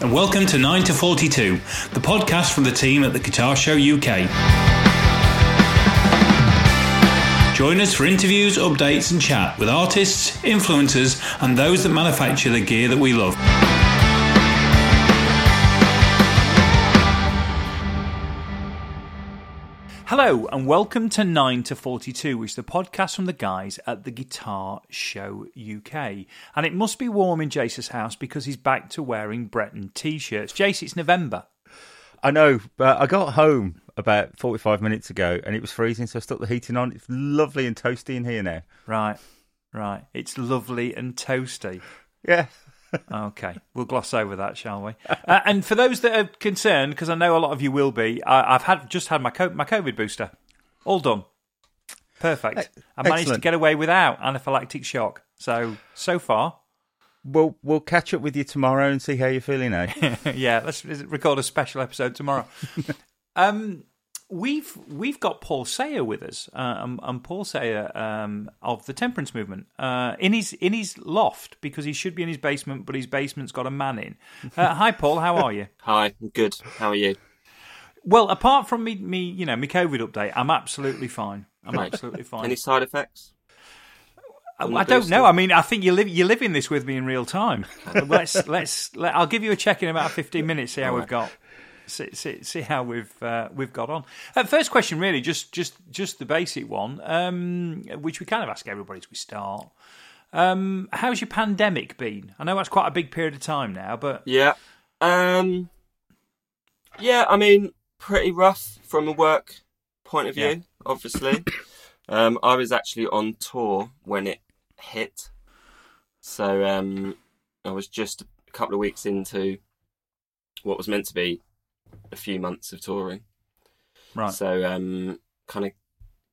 and welcome to 9 to 42, the podcast from the team at the Guitar Show UK. Join us for interviews, updates, and chat with artists, influencers, and those that manufacture the gear that we love. Hello, and welcome to 9 to 42, which is the podcast from the guys at the Guitar Show UK. And it must be warm in Jace's house because he's back to wearing Breton t shirts. Jace, it's November. I know, but I got home about 45 minutes ago and it was freezing, so I stuck the heating on. It's lovely and toasty in here now. Right, right. It's lovely and toasty. Yeah. Okay, we'll gloss over that, shall we? Uh, and for those that are concerned, because I know a lot of you will be, I, have had just had my co- my COVID booster, all done, perfect. I managed Excellent. to get away without anaphylactic shock. So so far, We'll we'll catch up with you tomorrow and see how you're feeling now. yeah. Let's record a special episode tomorrow. um, we've we've got Paul Sayer with us, uh, and, and Paul Sayer um, of the Temperance Movement uh, in his in his loft because he should be in his basement, but his basement's got a man in. Uh, hi, Paul. How are you? Hi, I'm good. How are you? Well, apart from me, me, you know, my COVID update, I'm absolutely fine. I'm Right. absolutely fine. Any side effects? I, on the I don't know. I mean, I think you live you're living this with me in real time. let's let's let, I'll give you a check in about 15 minutes. See how we've got. See, see, see how we've uh, we've got on. Uh, first question, really, just just just the basic one, um, which we kind of ask everybody as we start. Um, how's your pandemic been? I know that's quite a big period of time now, but Yeah. Um. Yeah, I mean, pretty rough from a work point of view. Yeah. Obviously, um, I was actually on tour when it hit, so um, I was just a couple of weeks into what was meant to be a few months of touring. right, So um, kind of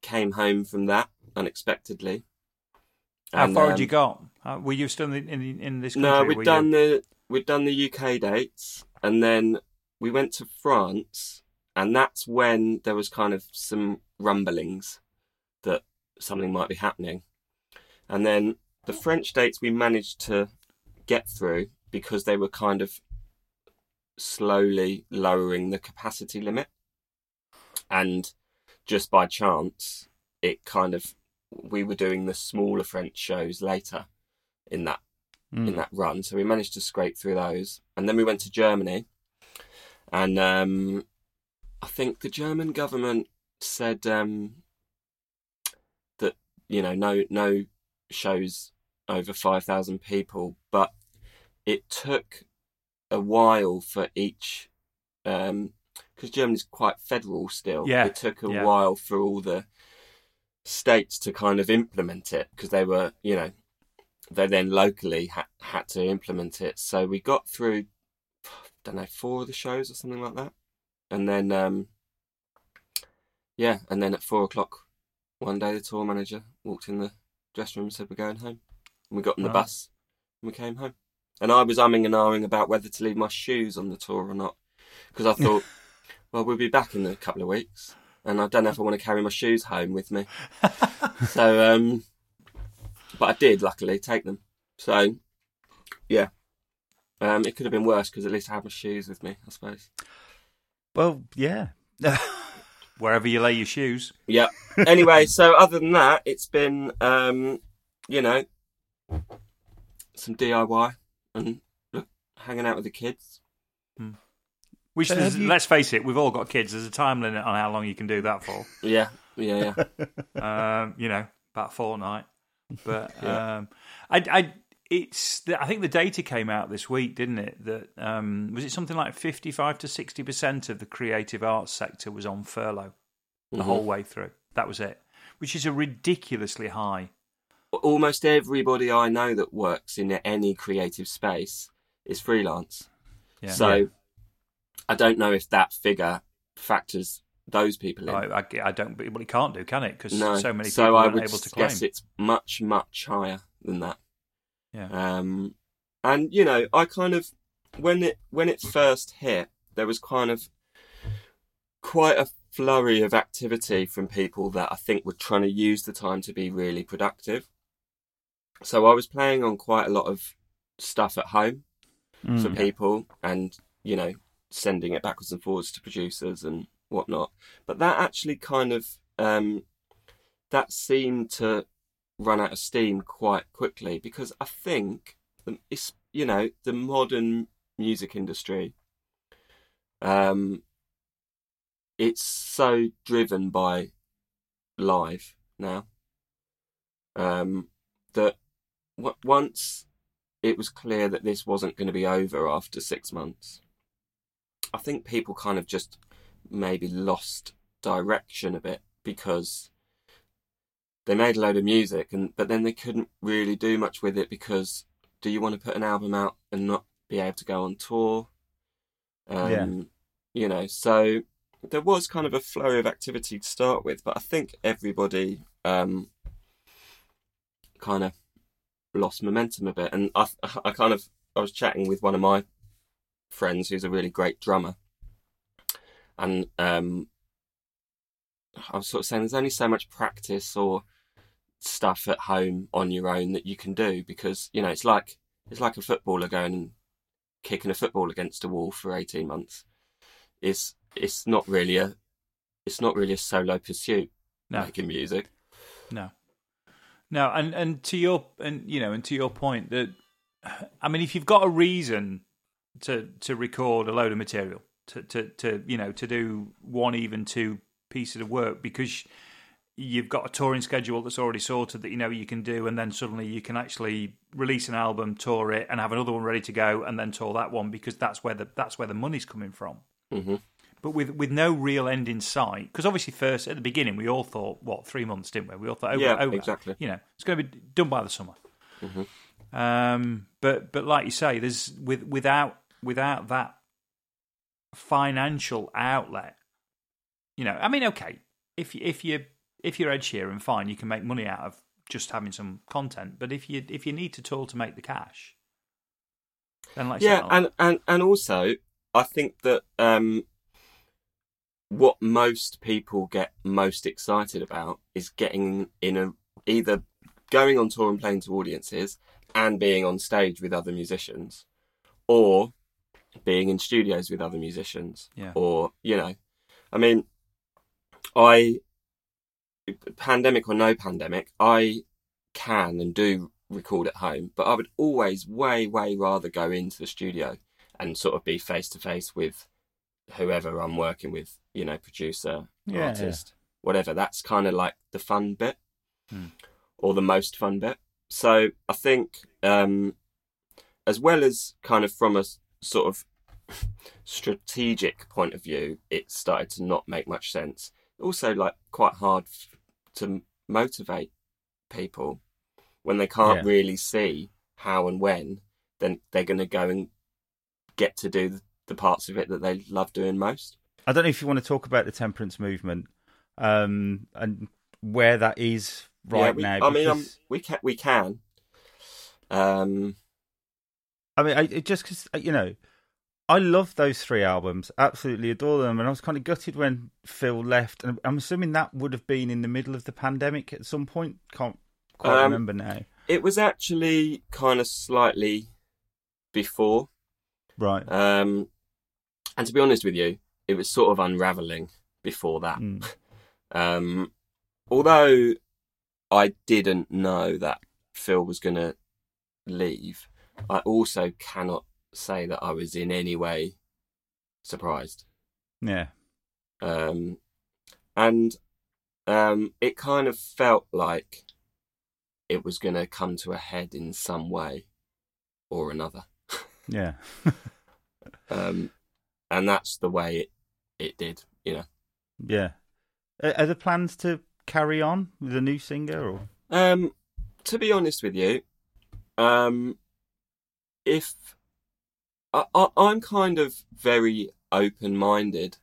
came home from that unexpectedly. how And, far had um, you got? Uh, were you still in in, in this country? No, we'd you- done the we'd done the UK dates, and then we went to France, and that's when there was kind of some rumblings that something might be happening, and then the French dates we managed to get through because they were kind of slowly lowering the capacity limit, and just by chance, it kind of we were doing the smaller French shows later in that Mm. in that run. So we managed to scrape through those, and then we went to Germany, and um, I think the German government said um, that you know no no shows over five thousand people, but it took a while for each. Um because Germany's quite federal still. Yeah, It took a yeah. while for all the states to kind of implement it because they were, you know, they then locally ha- had to implement it. So we got through, I don't know, four of the shows or something like that, and then, um, yeah, and then at four o'clock one day, the tour manager walked in the dressing room and said, "We're going home." And we got on the Right. bus and we came home. And I was umming and ahhing about whether to leave my shoes on the tour or not because I thought, well, we'll be back in a couple of weeks, and I don't know if I want to carry my shoes home with me. so, um, but I did luckily take them. So, yeah, um, it could have been worse because at least I had my shoes with me, I suppose. Well, yeah. wherever you lay your shoes. Yeah. Anyway, so other than that, it's been, um, you know, some DIY and look, hanging out with the kids. Which, is- you- let's face it, we've all got kids. There's a time limit on how long you can do that for. Yeah, yeah, yeah. um, you know, about a fortnight. But Yeah. um, I, I, it's. the- I think the data came out this week, didn't it? That um, was it something like fifty-five to sixty percent of the creative arts sector was on furlough the Mhm. whole way through. That was it, which is a ridiculously high. Almost everybody I know that works in any creative space is freelance. Yeah. So I don't know if that figure factors those people in. I, I, I don't. Well, it can't do, can it? Because no, so many so people I aren't would able to claim. guess it's much, much higher than that. Yeah. Um, and you know, I kind of when it when it first hit, there was kind of quite a flurry of activity from people that I think were trying to use the time to be really productive. So I was playing on quite a lot of stuff at home, Mm. for people and you know sending it backwards and forwards to producers and whatnot but that actually kind of um that seemed to run out of steam quite quickly because i think the, it's you know the modern music industry um it's so driven by live now um that w- once it was clear that this wasn't going to be over after six months. I think people kind of just maybe lost direction a bit because they made a load of music and but then they couldn't really do much with it because do you want to put an album out and not be able to go on tour? Um, Yeah. You know, so there was kind of a flurry of activity to start with, but I think everybody um, kind of lost momentum a bit. And I, I kind of, I was chatting with one of my friends who's a really great drummer, and um, I was sort of saying there's only so much practice or stuff at home on your own that you can do because you know it's like it's like a footballer going and kicking a football against a wall for 18 months. It's it's not really a it's not really a solo pursuit No. making music. No, no, and and to your and you know, and to your point that, I mean, if you've got a reason to to record a load of material, to to to you know, to do one even two pieces of work because you've got a touring schedule that's already sorted that you know you can do, and then suddenly you can actually release an album, tour it, and have another one ready to go, and then tour that one because that's where the that's where the money's coming from. Hmm but with with no real end in sight. Because obviously, first at the beginning, we all thought what three months, didn't we? We all thought over, Yeah, over. exactly. You know, it's going to be done by the summer. Mhm. Um, but but like you say, there's with without without that financial outlet. You know, I mean, okay, if if you if you're Ed Sheeran, fine, you can make money out of just having some content. But if you if you need to tour to make the cash, then like yeah and, and and also i think that um what most people get most excited about is getting in a either going on tour and playing to audiences and being on stage with other musicians or being in studios with other musicians Yeah. or you know i mean i pandemic or no pandemic i can and do record at home but i would always way way rather go into the studio and sort of be face to face with whoever i'm working with you know producer Yeah, artist whatever that's kind of like the fun bit Hmm. or the most fun bit so i think um as well as kind of from a sort of strategic point of view it started to not make much sense also like quite hard f- to motivate people when they can't Yeah. really see how and when then they're going to go and get to do the parts of it that they love doing most I don't know if you want to talk about the temperance movement um, and where that is right Yeah, we- now. I mean, um, we can we can. Um, I mean, I, it just because you know, I love those three albums, absolutely adore them, and I was kind of gutted when Phil left. And I'm assuming that would have been in the middle of the pandemic at some point. Can't quite Um, remember now. it was actually kind of slightly before, Right. um, and to be honest with you, it was sort of unraveling before that. Mm. Um, although I didn't know that Phil was going to leave, I also cannot say that I was in any way surprised. Yeah. um, and um, it kind of felt like it was going to come to a head in some way or another, Yeah. um, and that's the way it it did. You know, Yeah. Are, are there plans to carry on with a new singer or? um, to be honest with you, um, if I, I, I'm kind of very open minded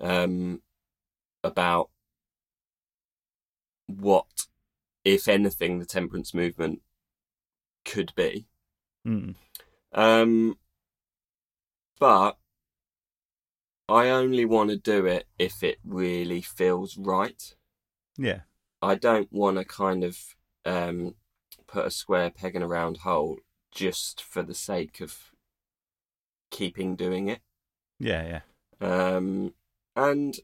um, about what, if anything, the temperance movement could be. Mm. Um, but I only want to do it if it really feels right. Yeah. I don't want to kind of um, put a square peg in a round hole just for the sake of keeping doing it. Yeah, yeah. Um, and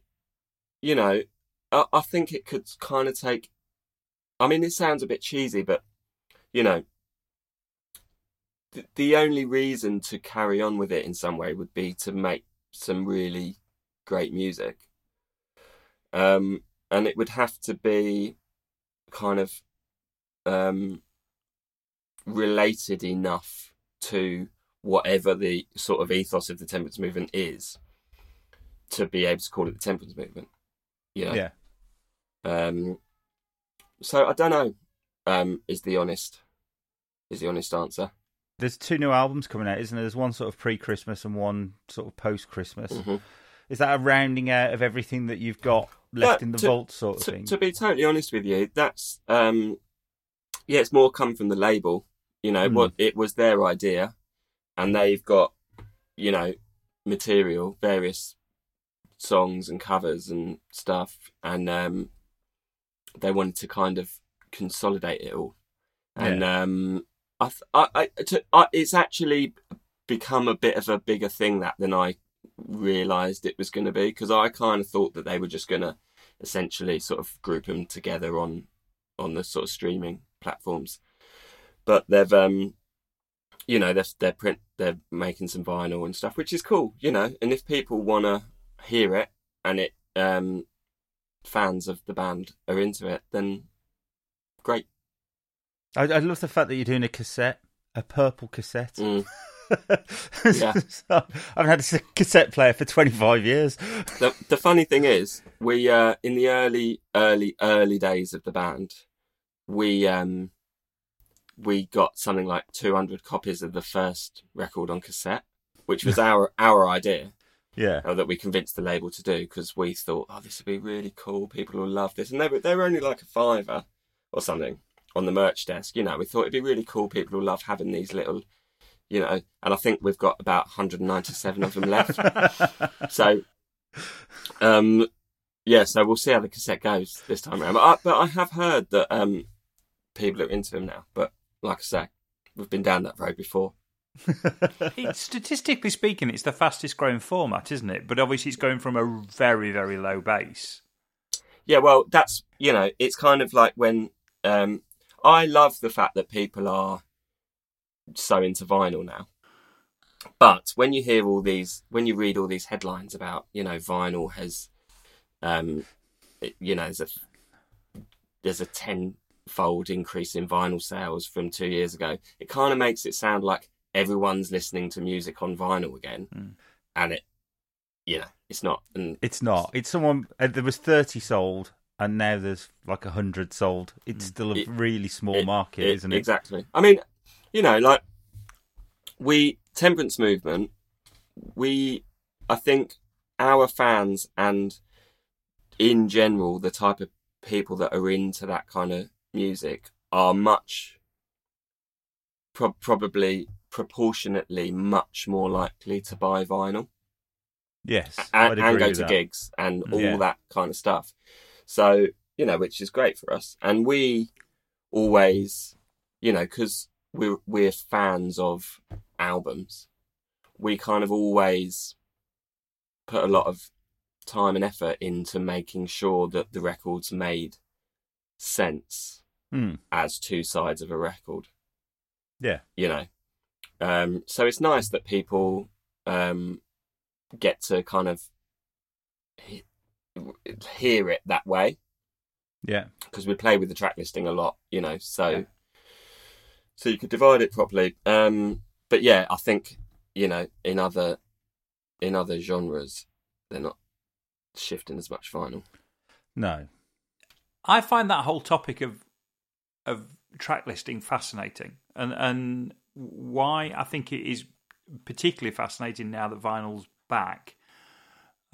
you know, I, I think it could kind of take. I mean, it sounds a bit cheesy, but you know, the, the only reason to carry on with it in some way would be to make some really great music. Um, and it would have to be kind of um, related enough to whatever the sort of ethos of the temperance movement is to be able to call it the temperance movement. You know? Yeah. Um, so I don't know. Um, is the honest is the honest answer? There's two new albums coming out, isn't there? There's one sort of pre-Christmas and one sort of post-Christmas. Mhm. Is that a rounding out of everything that you've got left Yeah, in the to- vault, sort of To, thing? to be totally honest with you, that's um, yeah, it's more come from the label. You know, Hmm. what it was their idea, and they've got you know material, various songs and covers and stuff, and um, they wanted to kind of consolidate it all. And um, I, I, to, I, it's actually become a bit of a bigger thing that than I realised it was going to be because I kind of thought that they were just going to essentially sort of group them together on on the sort of streaming platforms, but they've um, you know they're they're print they're making some vinyl and stuff, which is cool, you know. And if people want to hear it and it um, fans of the band are into it, then great. I, I love the fact that you're doing a cassette, a purple cassette. Mm. yeah. I've had a cassette player for 25 years. the the funny thing is, we uh, in the early, early, early days of the band, we um, we got something like two hundred copies of the first record on cassette, which was our our idea Yeah. uh, that we convinced the label to do because we thought, oh, this would be really cool. People will love this, and they were they were only like a fiver or something on the merch desk. You know, we thought it'd be really cool. People will love having these little. You know, and I think we've got about 197 of them left. So, um, yeah, so we'll see how the cassette goes this time around. But I, but I have heard that um, people are into them now. But like I say, we've been down that road before. It's, statistically speaking, it's the fastest growing format, isn't it? But obviously, it's going from a very, very low base. Yeah, well, that's you know, it's kind of like when um, I love the fact that people are so into vinyl now. But when you hear all these, when you read all these headlines about, you know, vinyl has, um, it- you know, there's a there's a tenfold increase in vinyl sales from two years ago. It kind of makes it sound like everyone's listening to music on vinyl again, Hmm. and it, you know, it's not. And It's not. It's someone. Uh, there was 30 sold, and now there's like a 100 sold. It's mm. still a It- really small it- market, isn't it? Exactly. I mean, you know, like we temperance movement, we, I think our fans and in general the type of people that are into that kind of music are much, pro- probably proportionately much more likely to buy vinyl Yes. and, and go to that. gigs and all Yeah. that kind of stuff. So, you know, which is great for us. And we always, you know, because we're, we're fans of albums, we kind of always put a lot of time and effort into making sure that the records made sense Hmm. as two sides of a record Yeah. you know. Um, so it's nice that people um, get to kind of hear it that way Yeah. because we play with the track listing a lot, you know. So Yeah. so you could divide it properly. Um, but yeah, I think you know in other in other genres they're not shifting as much vinyl. No. I find that whole topic of of track listing fascinating, and and why I think it is particularly fascinating now that vinyl's back.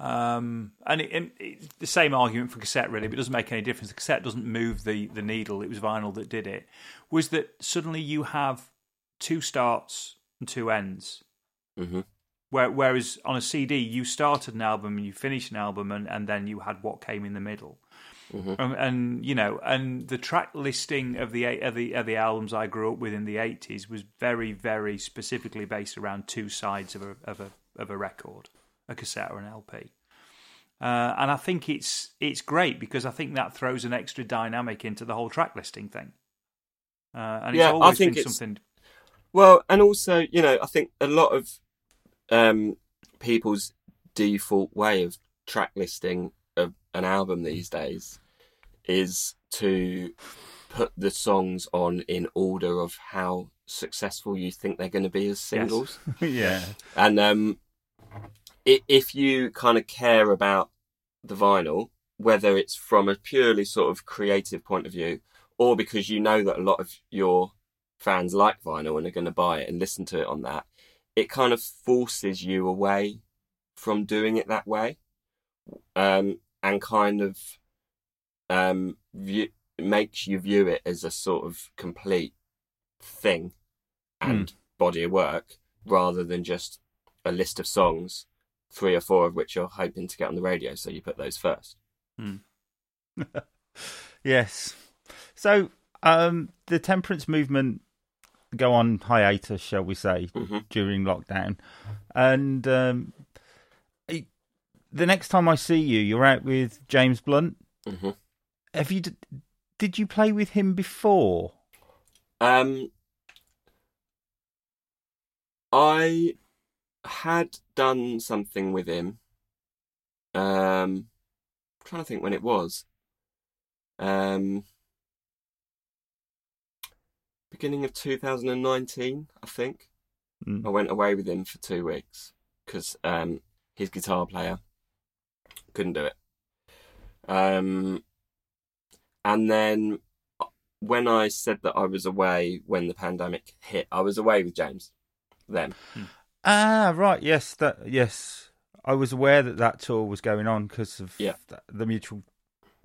Um, and, it, and the same argument for cassette, really, but it doesn't make any difference. The cassette doesn't move the, the needle, it was vinyl that did it. Was that suddenly you have two starts and two ends. hmm Where, whereas on a CD, you started an album and you finished an album, and, and then you had what came in the middle. Mhm. Um, and you know, and the track listing of the of the of the albums I grew up with in the eighties was very, very specifically based around two sides of a of a of a record, a cassette or an LP. Uh, and I think it's it's great because I think that throws an extra dynamic into the whole track listing thing. Uh, and Yeah, I always think been it's- something. Well, and also, you know, I think a lot of um, people's default way of track listing of an album these days is to put the songs on in order of how successful you think they're going to be as singles. yeah. And um, if you kind of care about the vinyl, whether it's from a purely sort of creative point of view, or because you know that a lot of your fans like vinyl and are going to buy it and listen to it on that, it kind of forces you away from doing it that way, um, and kind of um, view, makes you view it as a sort of complete thing and body of work rather than just a list of songs, three or four of which you're hoping to get on the radio, so you put those first. Yes. So um, the temperance movement go on hiatus, shall we say, hmm during lockdown, and um, it- the next time I see you, you're out with James Blunt. hmm Have you? d- Did you play with him before? Um, I had done something with him. Um, I'm trying to think when it was. Um, beginning of 2019, I think. Mm. I went away with him for two weeks because um, his guitar player couldn't do it. Um, and then uh, when I said that I was away when the pandemic hit, I was away with James. Then, Ah, right. Yes, that. Yes, I was aware that that tour was going on because of Yeah. th- the mutual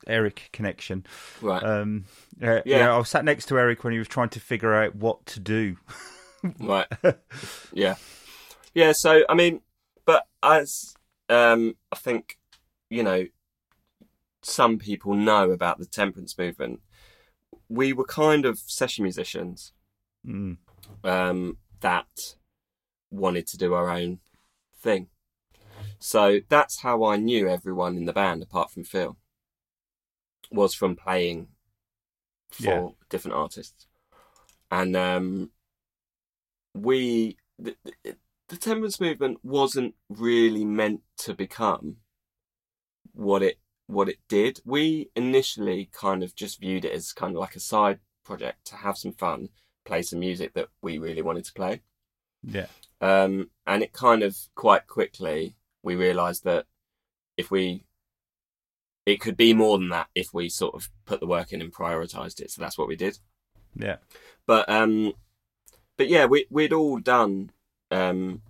Eric connection. right? Um, uh, Yeah. yeah, I was sat next to Eric when he was trying to figure out what to do. Right. yeah. Yeah, so I mean but as um I think, you know, some people know about the temperance movement, we were kind of session musicians Mm. um that wanted to do our own thing. So that's how I knew everyone in the band apart from Phil was from playing for Yeah. different artists. And um we the, the, the temperance movement wasn't really meant to become what it what it did. We initially kind of just viewed it as kind of like a side project to have some fun, play some music that we really wanted to play. Yeah. Um, and it kind of quite quickly we realised that if we it could be more than that if we sort of put the work in and prioritised it. So that's what we did. Yeah. But um, but yeah, we we'd all done um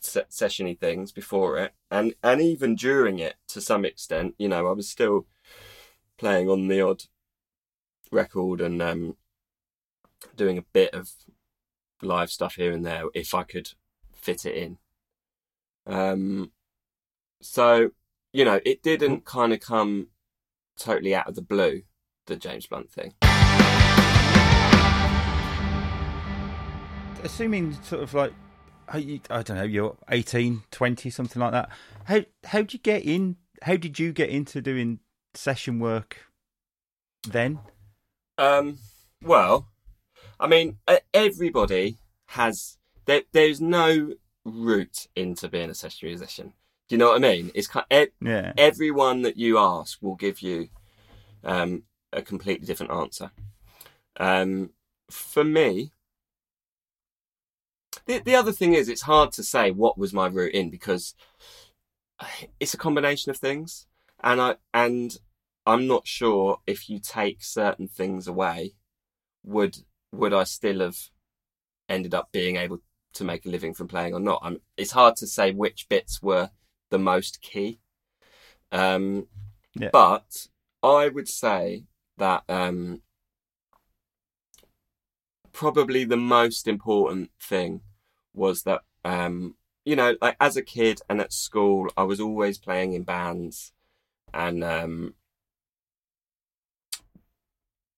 se- sessiony things before it, and and even during it to some extent, you know, I was still playing on the odd record and um doing a bit of live stuff here and there if I could fit it in. Um, so you know, it didn't kind of come totally out of the blue, the James Blunt thing. Assuming sort of like, I don't know, you're 18, 20, something like that. How how did you get in? How did you get into doing session work then? Um, well, I mean, everybody has. There, there's no route into being a session musician. Do you know what I mean? It's kind. E- Yeah. everyone that you ask will give you um, a completely different answer. Um, for me, the the other thing is, it's hard to say what was my route in because it's a combination of things, and I and I'm not sure if you take certain things away, would would I still have ended up being able to make a living from playing or not? I'm, it's hard to say which bits were the most key. Um, Yeah. But I would say that um, probably the most important thing was that um, you know, like as a kid and at school, I was always playing in bands, and um,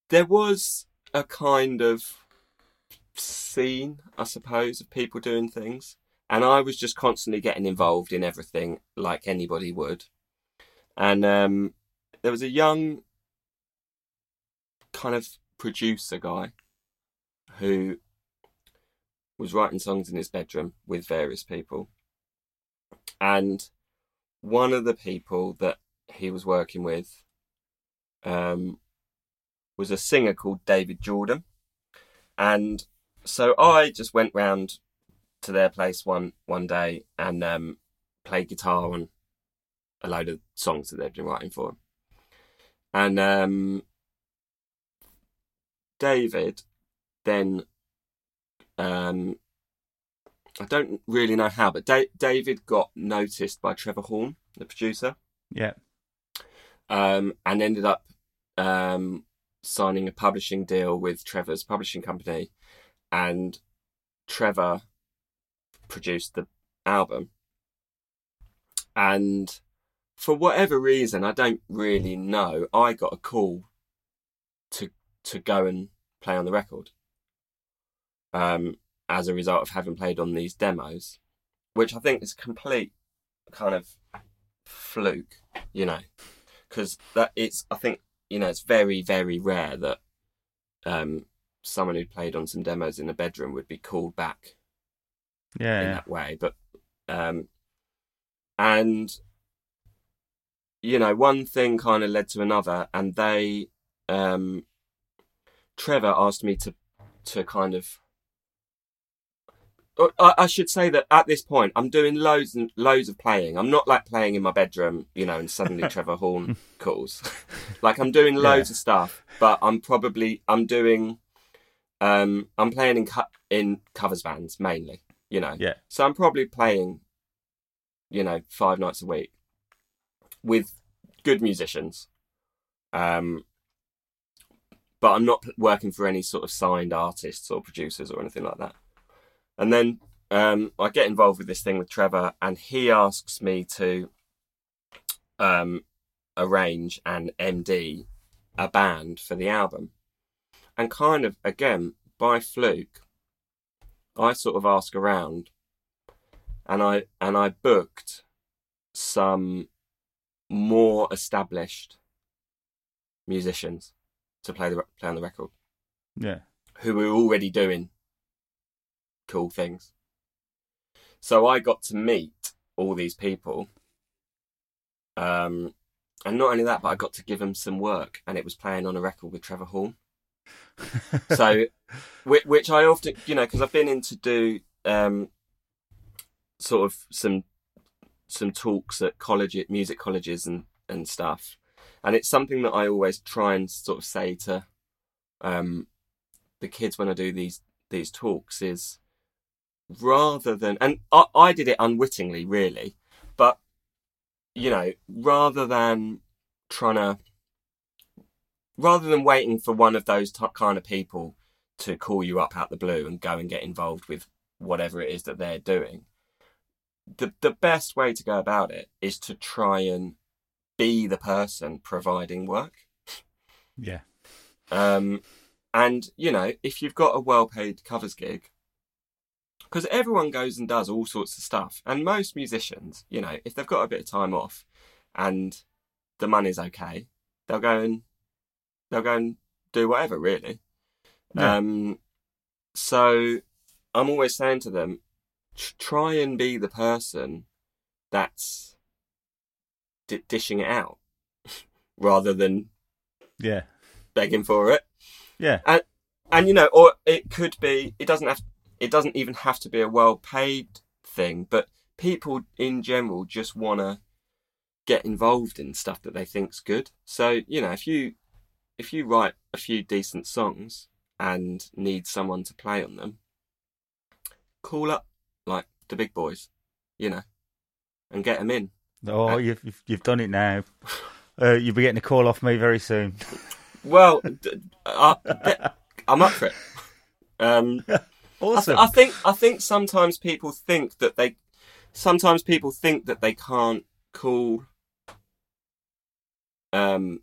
there was a kind of scene, I suppose, of people doing things. And I was just constantly getting involved in everything like anybody would. And um, there was a young kind of producer guy who was writing songs in his bedroom with various people. And one of the people that he was working with um, was a singer called David Jordan. And so I just went round to their place one one day and um, played guitar on a load of songs that they'd been writing for him. And um, David then, um, I don't really know how, but da- David got noticed by Trevor Horn, the producer, Yeah. um, and ended up um, signing a publishing deal with Trevor's publishing company, and Trevor produced the album. And for whatever reason, I don't really know, I got a call to to go and play on the record. Um, as a result of having played on these demos, which I think is complete kind of fluke, you know, because that it's I think you know it's very very rare that um, someone who played on some demos in a bedroom would be called back yeah, in Yeah. that way. But um, and you know, one thing kind of led to another, and they um, Trevor asked me to to kind of. Uh, I, should say that at this point, I'm doing loads and loads of playing. I'm not like playing in my bedroom, you know, and suddenly Trevor Horn calls. like I'm doing loads of stuff, but I'm probably I'm doing, um, I'm playing in co- in covers bands mainly, you know. Yeah. So I'm probably playing, you know, five nights a week with good musicians. Um, but I'm not working for any sort of signed artists or producers or anything like that. And then um, I get involved with this thing with Trevor, and he asks me to um, arrange and MD a band for the album. And kind of, again, by fluke, I sort of ask around, and I and I booked some more established musicians to play the play on the record Yeah. who were already doing cool things. So I got to meet all these people. Um, and not only that, but I got to give them some work, and it was playing on a record with Trevor Horn. so, which, which I often, you know, because I've been in to do um, sort of some some talks at college, at music colleges, and and stuff, and it's something that I always try and sort of say to um, the kids when I do these these talks is rather than and I, I did it unwittingly really but you know rather than trying to rather than waiting for one of those t- kind of people to call you up out the blue and go and get involved with whatever it is that they're doing the the best way to go about it is to try and be the person providing work Yeah. um, and you know, if you've got a well-paid covers gig, because everyone goes and does all sorts of stuff, and most musicians, you know, if they've got a bit of time off, and the money's okay, they'll go and they'll go and do whatever, really. Yeah. Um, so I'm always saying to them, try and be the person that's di- dishing it out, rather than Yeah. begging for it Yeah. And, and you know, or it could be. It doesn't have. It doesn't even have to be a well-paid thing, but people in general just want to get involved in stuff that they think's good. So you know, if you if you write a few decent songs and need someone to play on them, call up like the big boys, you know, and get them in. Oh, you've you've, you've done it now. Uh, you'll be getting a call off me very soon. Well, I'm up for it. Um, I, th- I think I think sometimes people think that they sometimes people think that they can't call um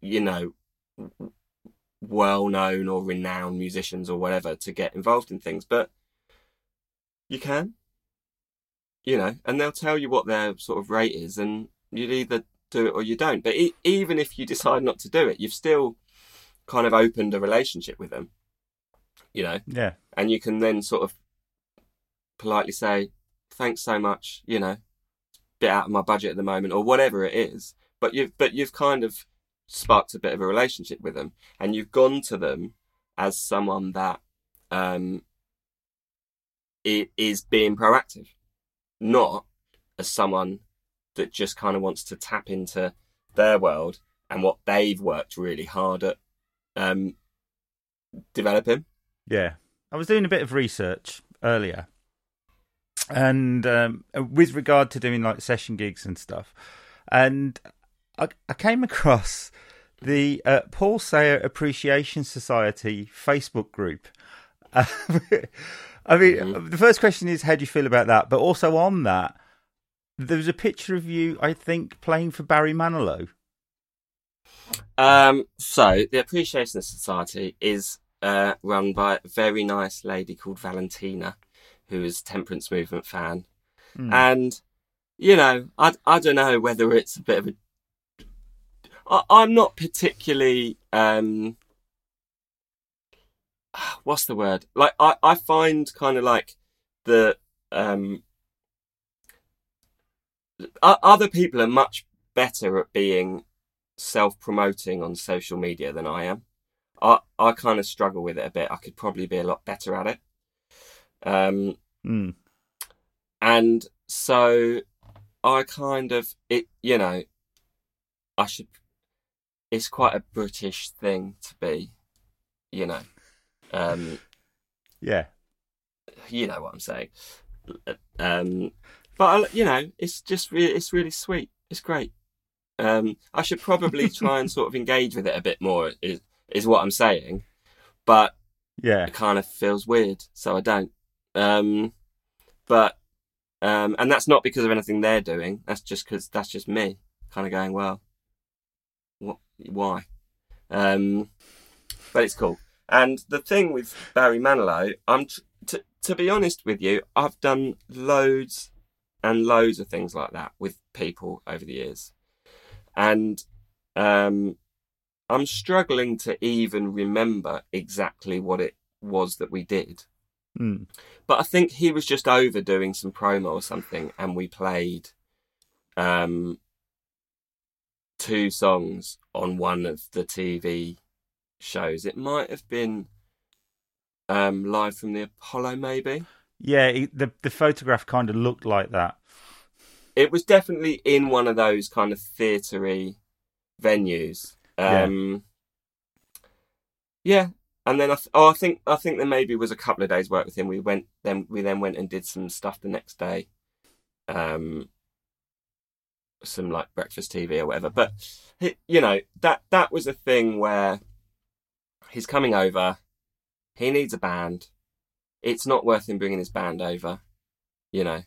you know well known or renowned musicians or whatever to get involved in things, but you can, you know, and they'll tell you what their sort of rate is, and you'd either do it or you don't. But e- even if you decide not to do it, you've still kind of opened a relationship with them, you know, Yeah. and you can then sort of politely say, "Thanks so much," you know, bit out of my budget at the moment or whatever it is. But you've but you've kind of sparked a bit of a relationship with them, and you've gone to them as someone that um, is being proactive, not as someone that just kind of wants to tap into their world and what they've worked really hard at um, developing. Yeah. I was doing a bit of research earlier. And um, with regard to doing like session gigs and stuff. And I, I came across the uh, Paul Sayer Appreciation Society Facebook group. I mean, Mhm. the first question is how do you feel about that? But also on that, there was a picture of you, I think, playing for Barry Manilow. Um, so the Appreciation Society is uh, run by a very nice lady called Valentina, who is a temperance movement fan, Hmm. and you know, I I don't know whether it's a bit of a. I, I'm not particularly um. What's the word? Like I I find kind of like the um. Other people are much better at being self-promoting on social media than I am. I I kind of struggle with it a bit. I could probably be a lot better at it. Um, Hmm. and so I kind of it, you know, I should. It's quite a British thing to be, you know. Um, Yeah. you know what I'm saying. Um, but I, you know, it's just re- it's really sweet. It's great. Um, I should probably try and sort of engage with it a bit more. Is is what I'm saying, but Yeah. it kind of feels weird, so I don't. Um, but um, and that's not because of anything they're doing. That's just because that's just me, kind of going, well, what? Why? Um, but it's cool. And the thing with Barry Manilow, I'm t- t- to be honest with you, I've done loads and loads of things like that with people over the years, and um, I'm struggling to even remember exactly what it was that we did. Hmm. But I think he was just over doing some promo or something, and we played um, two songs on one of the TV shows. It might have been um, live from the Apollo, maybe. Yeah, it, the the photograph kind of looked like that. It was definitely in one of those kind of theatery venues. Um, yeah. and then I th- oh I think I think there maybe was a couple of days work with him. We went then we then went and did some stuff the next day, um, some like breakfast TV or whatever. But you know that that was a thing where he's coming over, he needs a band. It's not worth him bringing his band over, you know,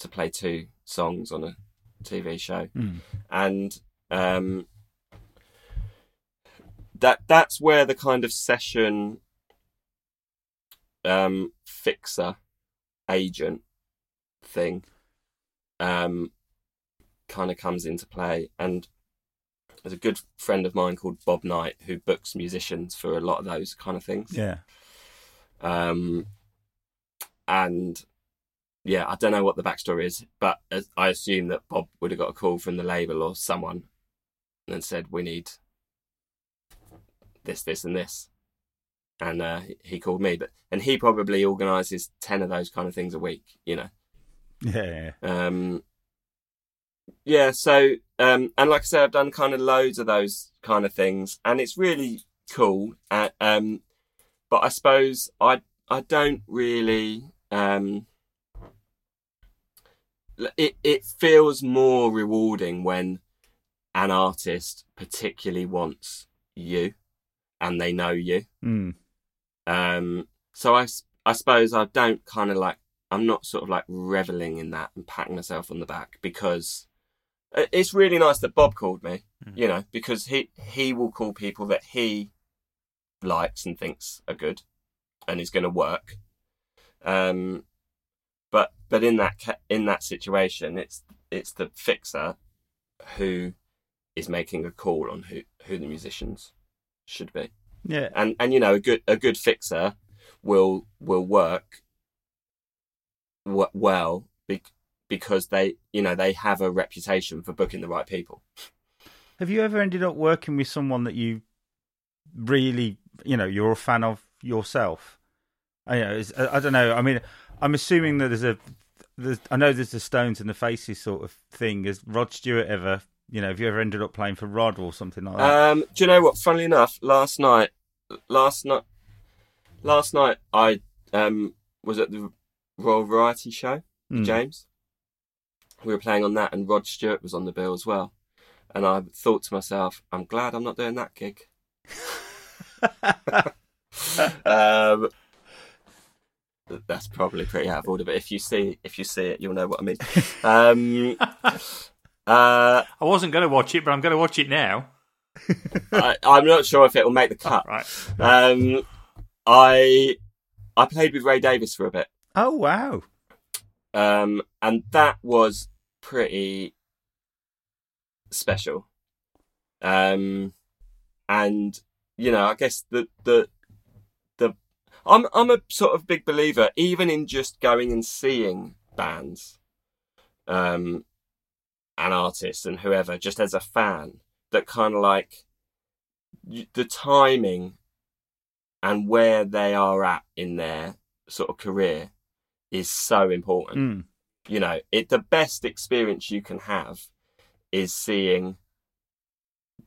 to play two songs on a TV show Hmm. and um, that that's where the kind of session um, fixer agent thing um, kind of comes into play. And there's a good friend of mine called Bob Knight who books musicians for a lot of those kind of things. Yeah. Um, and yeah, I don't know what the backstory is, but as- I assume that Bob would have got a call from the label or someone and said, "We need this, this, and this," and uh, he called me. But and he probably organises ten of those kind of things a week, you know. Yeah. yeah. Um, yeah, so um, and like I said, I've done kind of loads of those kind of things, and it's really cool. Uh, um, but I suppose I I don't really. Um, it it feels more rewarding when an artist particularly wants you, and they know you. Hmm. Um, so I, I suppose I don't kind of like, I'm not sort of like reveling in that and patting myself on the back because Uh, It's really nice that Bob called me, you know, because he he will call people that he likes and thinks are good, and is going to work. Um, but but in that in that situation, it's it's the fixer who is making a call on who who the musicians should be Yeah. and and you know a good a good fixer will will work w- well bec- because they you know they have a reputation for booking the right people Have you ever ended up working with someone that you really, you know, you're a fan of yourself? I, know, I don't know. I mean, I'm assuming that there's a, there's, I know there's the Stones and the Faces sort of thing. Has Rod Stewart ever, you know, have you ever ended up playing for Rod or something like that? um do you know what funnily enough last night last night last night i um was at the royal variety show with Hmm. james we were playing on that and rod stewart was on the bill as well and i thought to myself i'm glad i'm not doing that gig um, that's probably pretty out of order, but if you see if you see it, you'll know what I mean. Um, uh, I wasn't going to watch it, but I'm going to watch it now. I, I'm not sure if it will make the cut. Right. Um, I I played with Ray Davies for a bit, oh wow! um, and that was pretty special. Um, and you know, I guess the the the I'm I'm a sort of big believer, even in just going and seeing bands, um, and artist and whoever, just as a fan, that kind of like the timing and where they are at in their sort of career is so important Mm. you know it the best experience you can have is seeing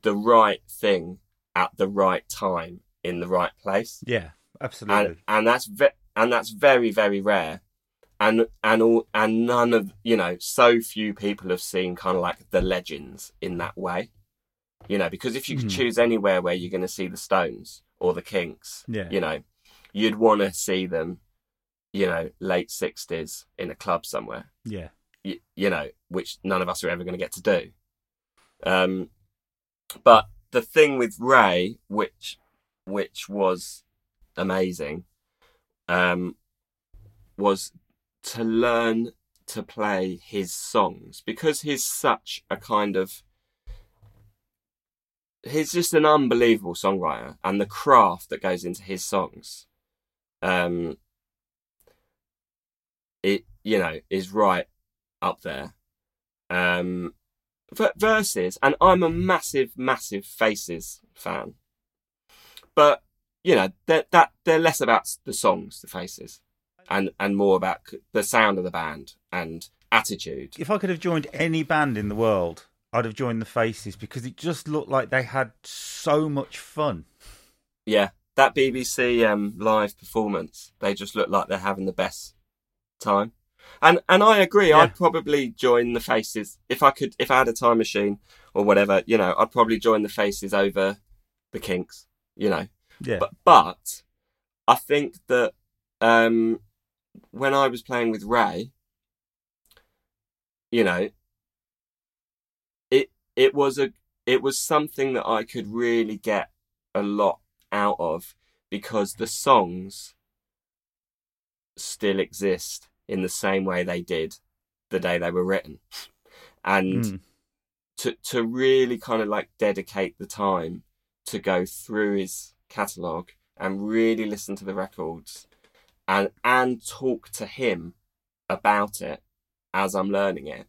the right thing at the right time in the right place Yeah, absolutely. and and that's ve- and that's very very rare and and all and none of you know so few people have seen kind of like the legends in that way you know because if you could Mhm. choose anywhere where you're going to see the stones or the kinks Yeah. you know you'd want to see them you know late 60s in a club somewhere yeah, you, you know, which none of us are ever going to get to do. Um, but the thing with Ray, which which was amazing, um, was to learn to play his songs because he's such a kind of he's just an unbelievable songwriter and the craft that goes into his songs um it you know is right up there. Um, verses, and I'm a massive, massive Faces fan, but you know that that they're less about the songs, the Faces, and and more about the sound of the band and attitude. if I could have joined any band in the world, I'd have joined the Faces because it just looked like they had so much fun. Yeah, that BBC um, live performance, they just look like they're having the best time. And and I agree. Yeah. I'd probably join the Faces if I could. If I had a time machine or whatever, you know, I'd probably join the Faces over the Kinks. You know, Yeah, but but I think that um, when I was playing with Ray, you know, it it was a it was something that I could really get a lot out of because the songs still exist in the same way they did the day they were written, and Mm. to to really kind of like dedicate the time to go through his catalog and really listen to the records and and talk to him about it as I'm learning it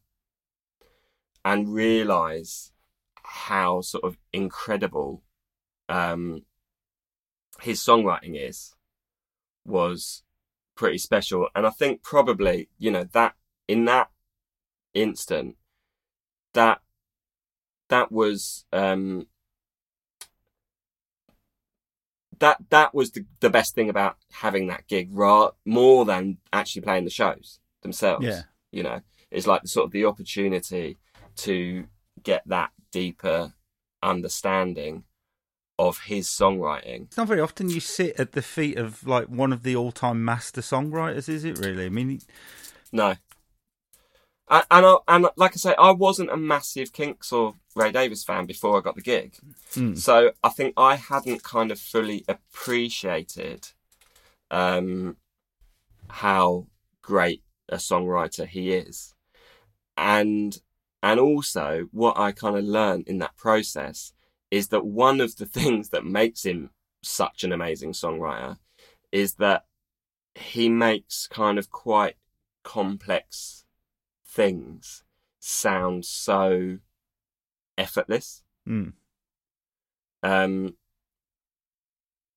and realize how sort of incredible um his songwriting is was pretty special. And I think probably you know that in that instant that that was um that that was the, the best thing about having that gig ra- more than actually playing the shows themselves Yeah. you know it's like the sort of the opportunity to get that deeper understanding of his songwriting it's not very often you sit at the feet of like one of the all-time master songwriters, is it? Really? I mean, no and and, I, and like I say, I wasn't a massive Kinks or Ray Davies fan before I got the gig, Mm. so I think I hadn't kind of fully appreciated um, how great a songwriter he is, and and also what I kind of learned in that process is that one of the things that makes him such an amazing songwriter is that he makes kind of quite complex things sound so effortless. Mm. um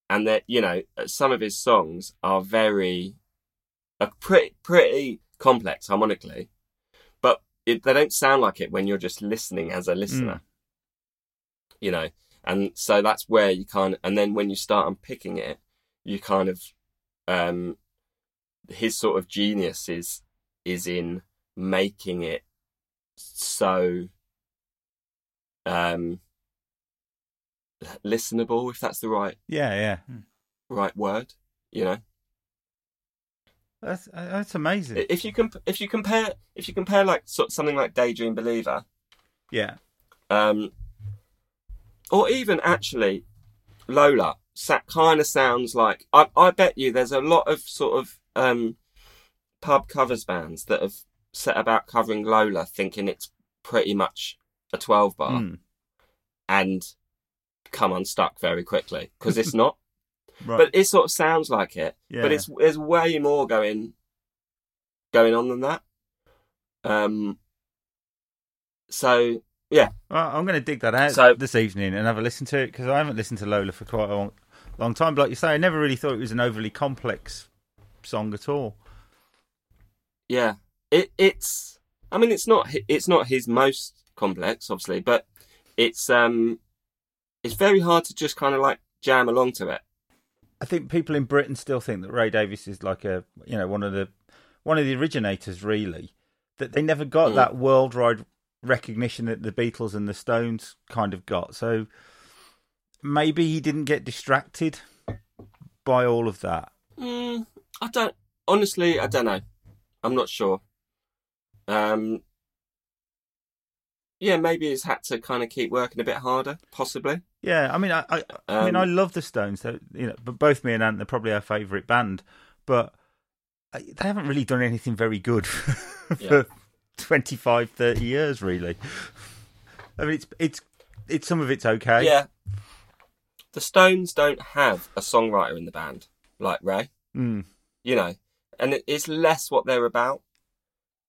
and that you know some of his songs are very are pretty pretty complex harmonically but it, they don't sound like it when you're just listening as a listener. You know and so that's where you kind of and then when you start unpicking it you kind of um his sort of genius is is in making it so um listenable if that's the right Yeah, yeah. right word you know That's uh, that's amazing. if you comp- if you compare if you compare like so- something like daydream believer yeah. um or even actually lola that kind of sounds like I, I bet you there's a lot of sort of um pub covers bands that have set about covering lola thinking it's pretty much a 12 bar Mm. and come unstuck very quickly because it's not Right. but it sort of sounds like it yeah. but it's there's way more going going on than that um so Well, I'm going to dig that out So- this evening and have a listen to it because I haven't listened to Lola for quite a long, long time. But like you say, I never really thought it was an overly complex song at all. yeah it it's i mean it's not it's not his most complex obviously but it's um it's very hard to just kind of like jam along to it I think people in Britain still think that Ray Davies is like a you know one of the one of the originators really that they never got Mm. that worldwide recognition that the Beatles and the Stones kind of got. So maybe he didn't get distracted by all of that. mm, i don't honestly i don't know i'm not sure um yeah maybe he's had to kind of keep working a bit harder possibly Yeah, I mean, I, I, I mean, Um, I love the Stones. They're, you know, but both me and Ant, they're probably our favourite band. But they haven't really done anything very good for Yeah. 25, 30 years, really. I mean, it's it's it's some of it's okay. Yeah. The Stones don't have a songwriter in the band like Ray, Mm, you know, and it's less what they're about.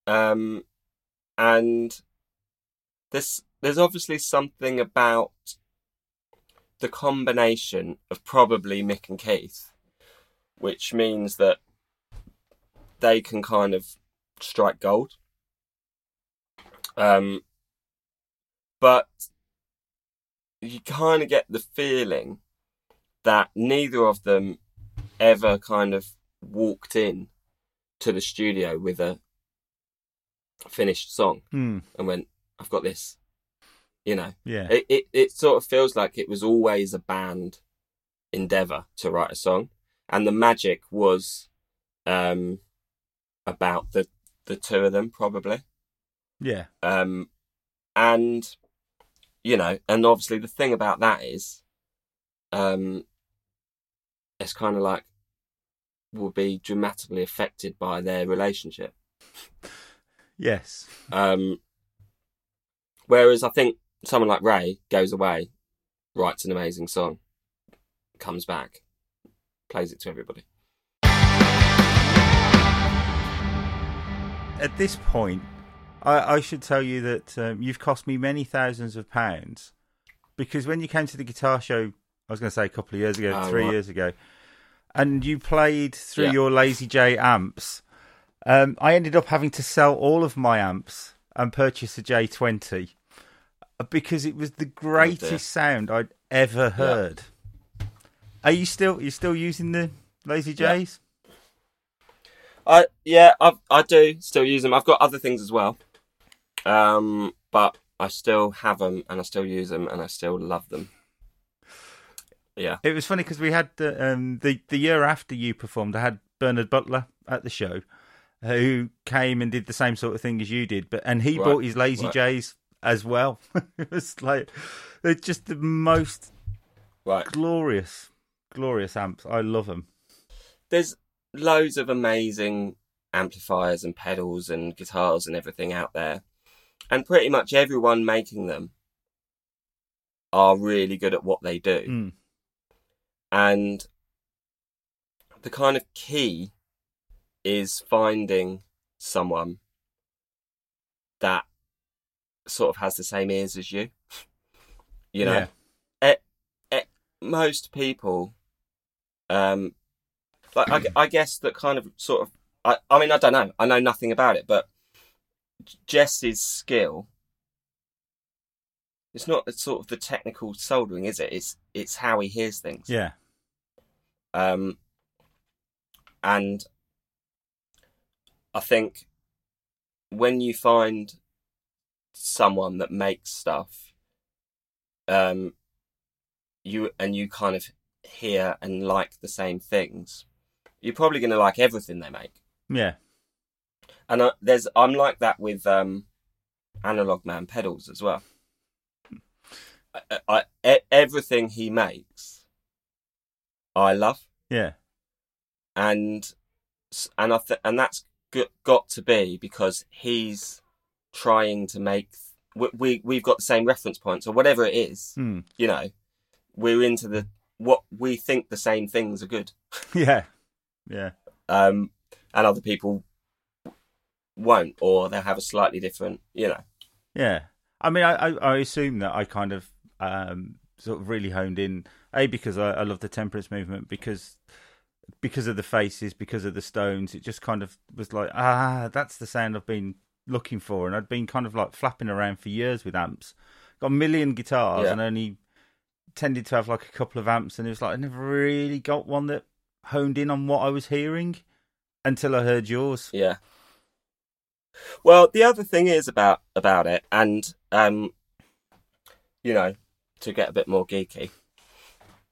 Um, and there's there's obviously something about the combination of probably Mick and Keith, which means that they can kind of strike gold. Um, but you kind of get the feeling that neither of them ever kind of walked in to the studio with a finished song mm, and went, "I've got this," you know. yeah. It, it it sort of feels like it was always a band endeavor to write a song, and the magic was um, about the the two of them probably. yeah. Um, and you know, and obviously the thing about that is, um, it's kind of like will be dramatically affected by their relationship. Yes. Um, whereas I think someone like Ray goes away, writes an amazing song, comes back, plays it to everybody. At this point, I, I should tell you that um, you've cost me many thousands of pounds because when you came to the guitar show, I was going to say a couple of years ago, Oh, three right. years ago, and you played through Yeah. your Lazy J amps, um, I ended up having to sell all of my amps and purchase a J20 because it was the greatest sound I'd ever heard. Are you still you still using the Lazy Yeah. J's? I yeah, I I do still use them. I've got other things as well, um, but I still have them and I still use them and I still love them. Yeah, It was funny because we had the, um, the the year after you performed, I had Bernard Butler at the show, who came and did the same sort of thing as you did, but and he Right, bought his Lazy right. J's as well. it was like they're just the most Right. glorious, glorious amps. I love them. There's loads of amazing amplifiers and pedals and guitars and everything out there. And pretty much everyone making them are really good at what they do. Mm. And the kind of key is finding someone that sort of has the same ears as you. You know, Yeah. most people, um, like I, I guess that kind of sort of, I, I mean, I don't know, I know nothing about it, but Jess's skill, it's not the sort of the technical soldering, is it? It's it's how he hears things. yeah, Um, and I think when you find someone that makes stuff, um, you and you kind of hear and like the same things, you're probably going to like everything they make. yeah, And I, there's I'm like that with um, Analog Man pedals as well. I, I, e- everything he makes, I love. yeah, and and I th- and that's got to be because he's trying to make we, we we've got the same reference points or whatever it is mm. you know. We're into the what we think the same things are good. Yeah, yeah, um and other people won't or they'll have a slightly different you know. Yeah. I mean, I, I, I assume that I kind of um, sort of really honed in a because I, I love the temperance movement because because of the faces, because of the stones. It just kind of was like ah, that's the sound I've been looking for, and I'd been kind of like flapping around for years with amps. Got a million guitars Yeah. and only tended to have like a couple of amps, and it was like I never really got one that honed in on what I was hearing until I heard yours. Yeah. Well, the other thing is about about it, and um, you know, to get a bit more geeky,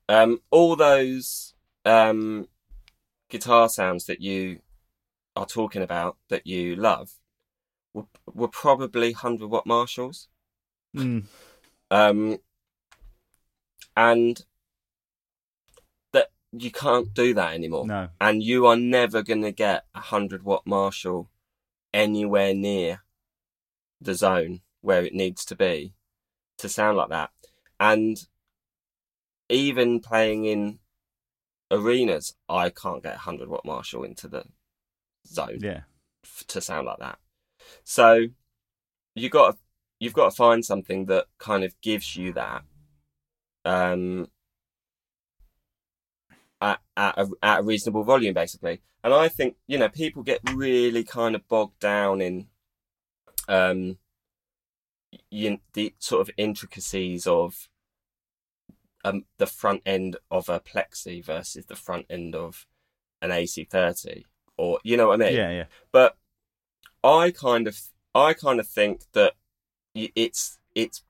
um, all those um guitar sounds that you are talking about that you love were, were probably hundred watt Marshalls, Mm. um, and that you can't do that anymore No, and you are never going to get a 100 watt Marshall anywhere near the zone where it needs to be to sound like that. And even playing in arenas, I can't get a 100 watt Marshall into the zone yeah, f- to sound like that. So you got to, you've got to find something that kind of gives you that um at at a, at a reasonable volume basically. And I think, you know, people get really kind of bogged down in um you, the sort of intricacies of um the front end of a plexi versus the front end of an AC30 or you know what I mean? yeah, yeah, but I kind of I kind of think that it's it's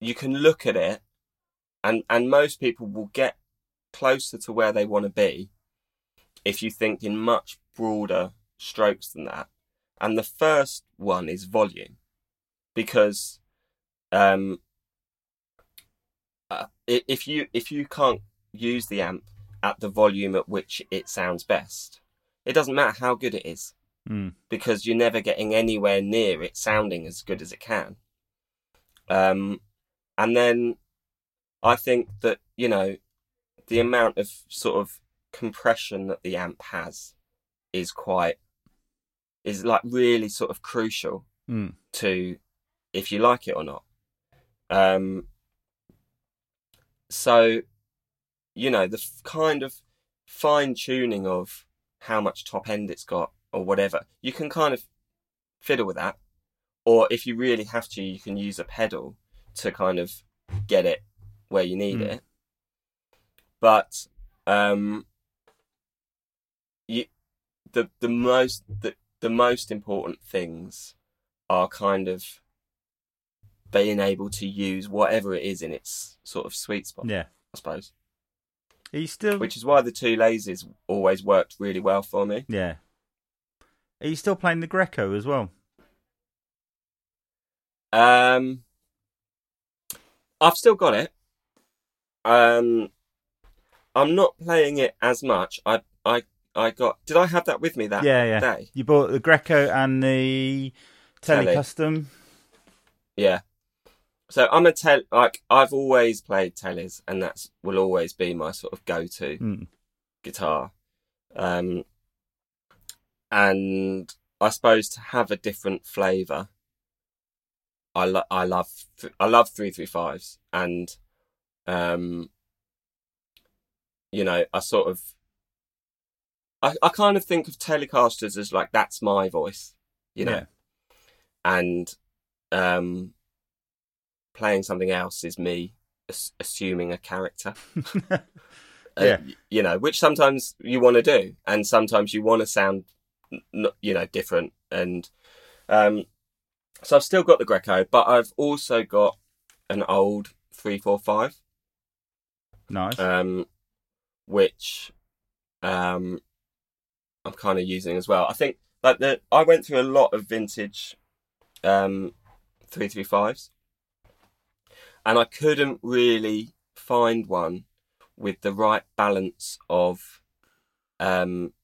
you can look at it and and most people will get closer to where they want to be if you think in much broader strokes than that and the first one is volume because um if you if you can't use the amp at the volume at which it sounds best it doesn't matter how good it is mm. because you're never getting anywhere near it sounding as good as it can. Um, and then I think that, you know, the amount of sort of compression that the amp has is quite, is like really sort of crucial Mm. to if you like it or not. Um, so, you know, the f- kind of fine tuning of how much top end it's got or whatever, you can kind of fiddle with that. Or if you really have to, you can use a pedal to kind of get it where you need Mm. it. But um, you, the the most the, the most important things are kind of being able to use whatever it is in its sort of sweet spot, yeah. I suppose. Are you still? Which is why the two lasers always worked really well for me. Yeah. Are you still playing the Greco as well? Um, I've still got it. Um, I'm not playing it as much. I I I got. Did I have that with me that yeah, yeah. day? You bought the Greco and the Tele. Custom. Yeah. So I'm a tel like I've always played teles, and that's will always be my sort of go-to Mm. guitar. Um, and I suppose to have a different flavour, I lo- I love th- I love three three fives, and um, you know I sort of I I kind of think of Telecasters as like that's my voice, you know, Yeah. and um, playing something else is me as- assuming a character. Uh, Yeah. y- you know, which sometimes you want to do, and sometimes you want to sound, n- n- you know, different. And um, so I've still got the Greco, but I've also got an old three four five, Nice. um, which um, I'm kind of using as well. I think like the I went through a lot of vintage um, three three fives, and I couldn't really find one with the right balance of um,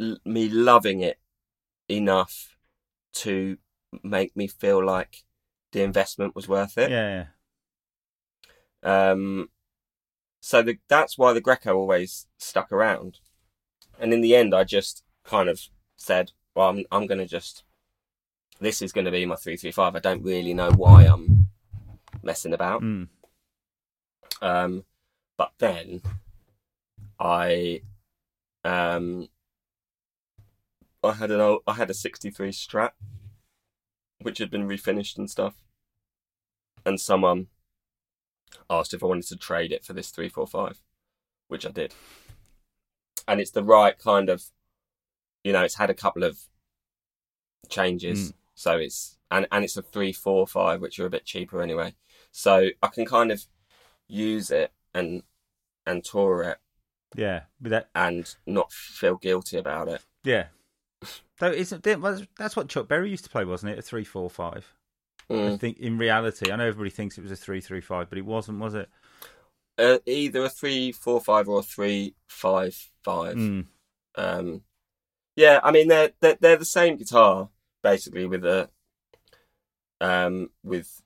l- me loving it enough to make me feel like the investment was worth it. yeah. Um, so the, that's why the Greco always stuck around. And in the end, I just kind of said, "Well, I'm I'm going to just this is going to be my three three five. I don't really know why I'm messing about." Mm. Um, but then I um I had an old, I had a 63 Strat which had been refinished and stuff. And someone asked if I wanted to trade it for this 345, which I did. And it's the right kind of you know, it's had a couple of changes. Mm. So it's and and it's a 345 which are a bit cheaper anyway. So I can kind of use it and and tour it Yeah. But that, and not feel guilty about it. yeah. So isn't that's what Chuck Berry used to play, wasn't it? A three four five. I Mm. think in reality, I know everybody thinks it was a three three five, but it wasn't, was it? Uh, either a three four five or a three five five. Mm. Um, yeah, I mean they're, they're they're the same guitar basically with a um with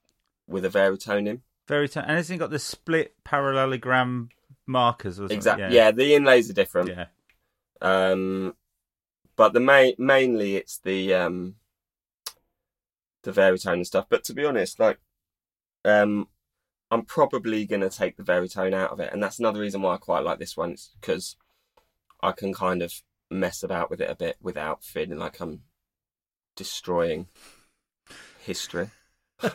with a Varitone in. Very and hasn't got the split parallelogram markers, Exactly. it? Yeah. the inlays are different. Yeah. Um, but the main mainly it's the um the Varitone and stuff. But to be honest, like um, I'm probably gonna take the Varitone out of it, and that's another reason why I quite like this one. It's because I can kind of mess about with it a bit without feeling like I'm destroying history.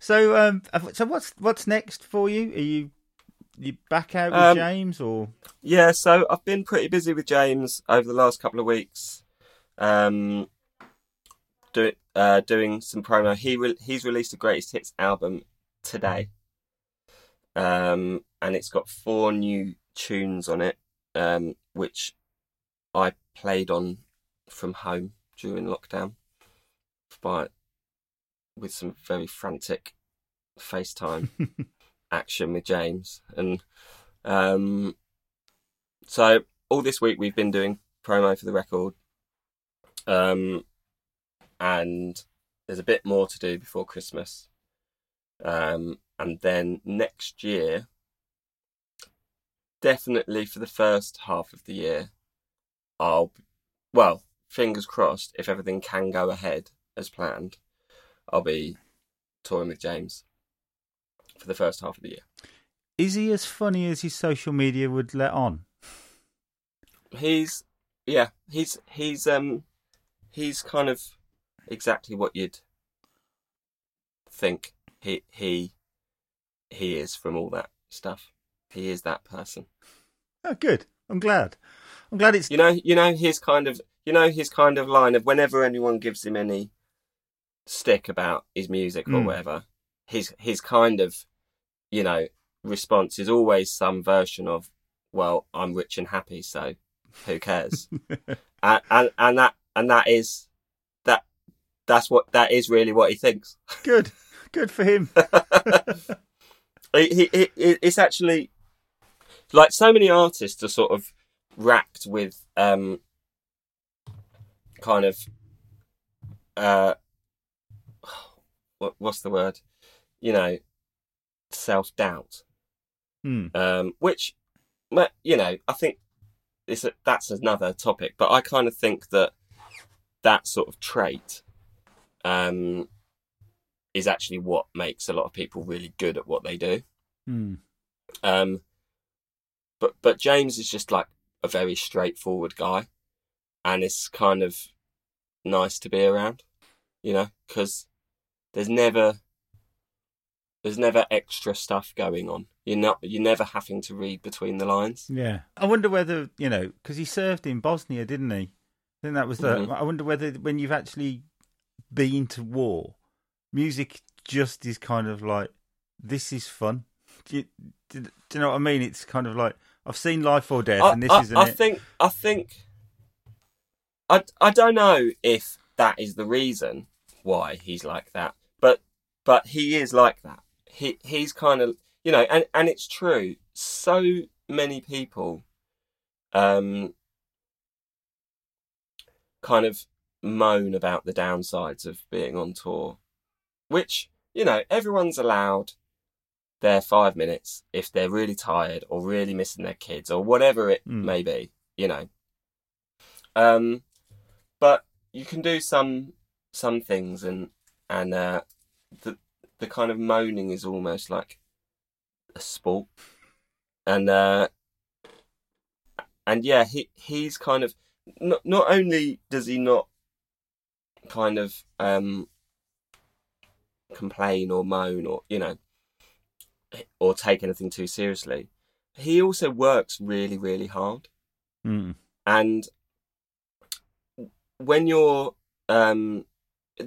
So, um, so what's what's next for you? Are you you back out with Um, James or? Yeah, so I've been pretty busy with James over the last couple of weeks. Um, do, uh, doing some promo. He re- he's released a greatest hits album today, um, and it's got four new tunes on it, um, which I played on from home during lockdown, by with some very frantic FaceTime action with James, and um, so all this week we've been doing promo for the record, um, and there's a bit more to do before Christmas, um, and then next year, definitely for the first half of the year, I'll, well, fingers crossed, if everything can go ahead as planned, I'll be touring with James for the first half of the year. Is he as funny as his social media would let on? He's yeah, he's he's um he's kind of exactly what you'd think he he he is from all that stuff. He is that person. Oh, good. I'm glad. I'm glad it's You know, you know his kind of you know his kind of line of whenever anyone gives him any stick about his music or Mm. whatever, his his kind of you know response is always some version of well, I'm rich and happy, so who cares? and, and and that and that is that that's what that is really what he thinks. Good, good for him. he, he, it's actually like so many artists are sort of racked with um kind of uh what what's the word you know self doubt Hmm. um which you know i think it's a, that's another topic but i kind of think that that sort of trait um is actually what makes a lot of people really good at what they do Hmm. um, but but James is just like a very straightforward guy, and it's kind of nice to be around, you know, because there's never there's never extra stuff going on. You're not you're never having to read between the lines. Yeah, I wonder whether you know because he served in Bosnia, didn't he? I think that was the. Mhm. I wonder whether when you've actually been to war, music just is kind of like this is fun. Do you, do, do you know what I mean? It's kind of like I've seen Life or Death, I, and this I, isn't I it. think I think I I don't know if that is the reason why he's like that, but but he is like that. He he's kind of you know, and and it's true. So many people, um, kind of moan about the downsides of being on tour, which you know everyone's allowed their five minutes if they're really tired or really missing their kids or whatever it Mm. may be, you know. Um, but you can do some some things, and and uh, the the kind of moaning is almost like a sport, and uh, and yeah, he he's kind of not not only does he not kind of um complain or moan or you know or take anything too seriously he also works really really hard Mm. and when you're um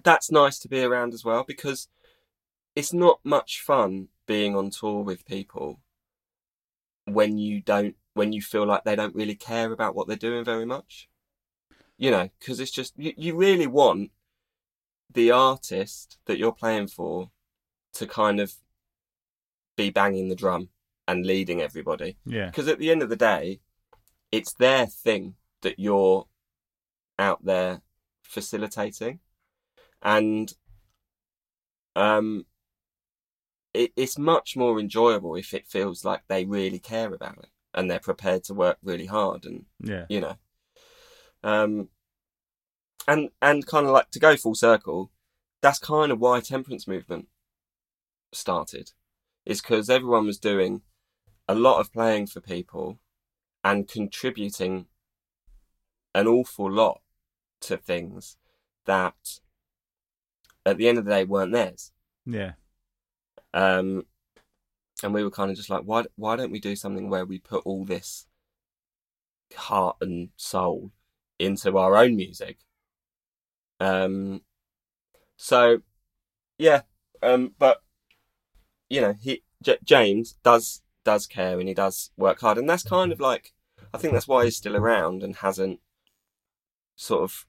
that's nice to be around as well because it's not much fun being on tour with people when you don't when you feel like they don't really care about what they're doing very much. You know because it's just you, you really want the artist that you're playing for to kind of be banging the drum and leading everybody. Yeah, because at the end of the day, it's their thing that you're out there facilitating, and um, it, it's much more enjoyable if it feels like they really care about it and they're prepared to work really hard and yeah, you know. Um and and kind of like to go full circle that's kind of why temperance movement started is because everyone was doing a lot of playing for people and contributing an awful lot to things that at the end of the day weren't theirs. Yeah, um, and we were kind of just like, why why don't we do something where we put all this heart and soul into our own music? Um, so yeah, um, but you know, he J- James does does care and he does work hard, and that's kind of like I think that's why he's still around and hasn't sort of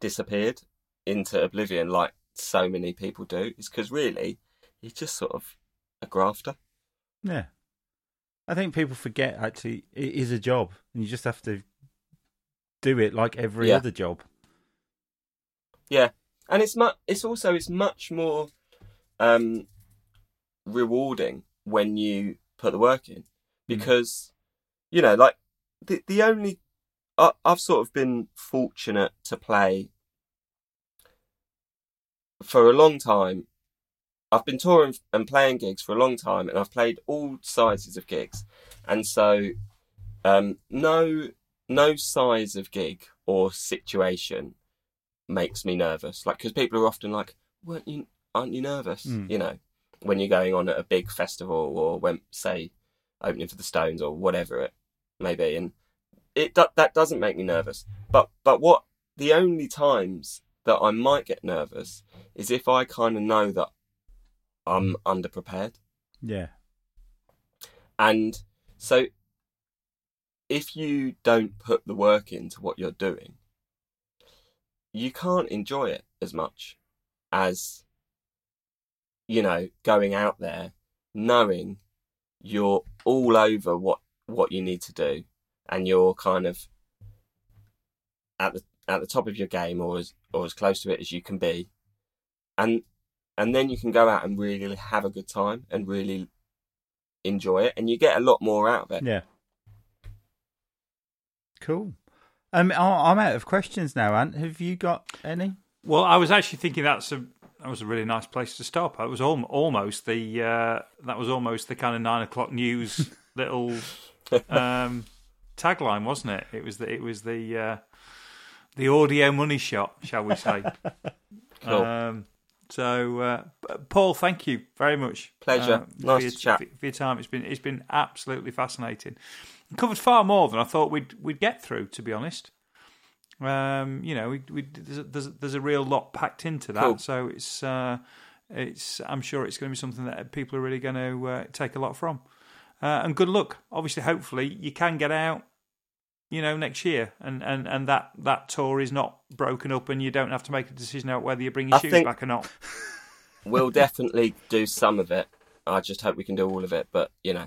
disappeared into oblivion like so many people do. Is because really he's just sort of a grafter. yeah. I think people forget actually it is a job, and you just have to do it like every Yeah. other job. Yeah, and it's much. It's also it's much more um, rewarding when you put the work in because you know, like the the only I, I've sort of been fortunate to play for a long time. I've been touring and playing gigs for a long time, and I've played all sizes of gigs, and so um, no no size of gig or situation makes me nervous. Like because people are often like, "Weren't you? Aren't you nervous?" Mm. You know, when you're going on at a big festival or when say opening for the Stones or whatever it may be, and it that doesn't make me nervous. But but what the only times that I might get nervous is if I kind of know that I'm underprepared. Yeah, And so if you don't put the work into what you're doing, you can't enjoy it as much as you know going out there knowing you're all over what what you need to do and you're kind of at the at the top of your game or as or as close to it as you can be and and then you can go out and really have a good time and really enjoy it and you get a lot more out of it Yeah. Cool. Um, I- I'm out of questions now, Ant. Have you got any? Well, I was actually thinking that's a that was a really nice place to stop. It was al- almost the uh, that was almost the kind of nine o'clock news little um, tagline, wasn't it? It was the it was the uh, the audio money shot, shall we say? Cool. Um, so, uh, Paul, thank you very much. Pleasure. uh, for Nice your, to chat. For your time, it's been it's been absolutely fascinating. Covered far more than I thought we'd we'd get through. To be honest, um, you know, we, we there's, a, there's a- there's a real lot packed into that. Cool. So it's uh, it's I'm sure it's going to be something that people are really going to uh, take a lot from. Uh, and good luck. Obviously, hopefully, you can get out. You know, next year, and, and, and that, that tour is not broken up, and you don't have to make a decision about whether you bring your I shoes think- back or not. we'll definitely do some of it i just hope we can do all of it but you know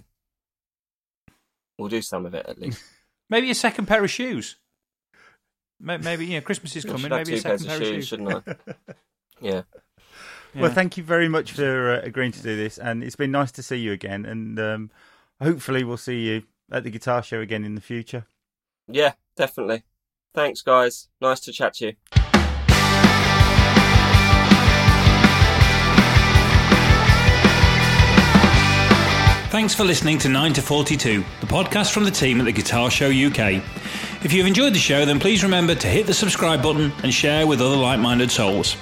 we'll do some of it at least Maybe a second pair of shoes. Maybe you know Christmas is coming. Maybe a two pairs second pair of shoes shoes. shouldn't i yeah Well, thank you very much for uh, agreeing to do this, and it's been nice to see you again. And um, hopefully, we'll see you at the guitar show again in the future. Yeah definitely thanks guys nice to chat to you Thanks for listening to 9 to 42, the podcast from the team at the Guitar Show UK. If you've enjoyed the show, then please remember to hit the subscribe button and share with other like minded souls.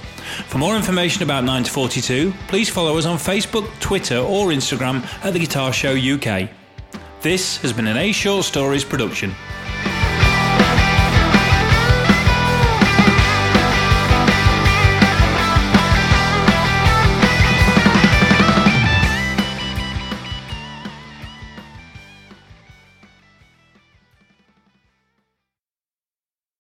For more information about 9 to 42, please follow us on Facebook, Twitter, or Instagram at the Guitar Show UK. This has been an A Short Stories production.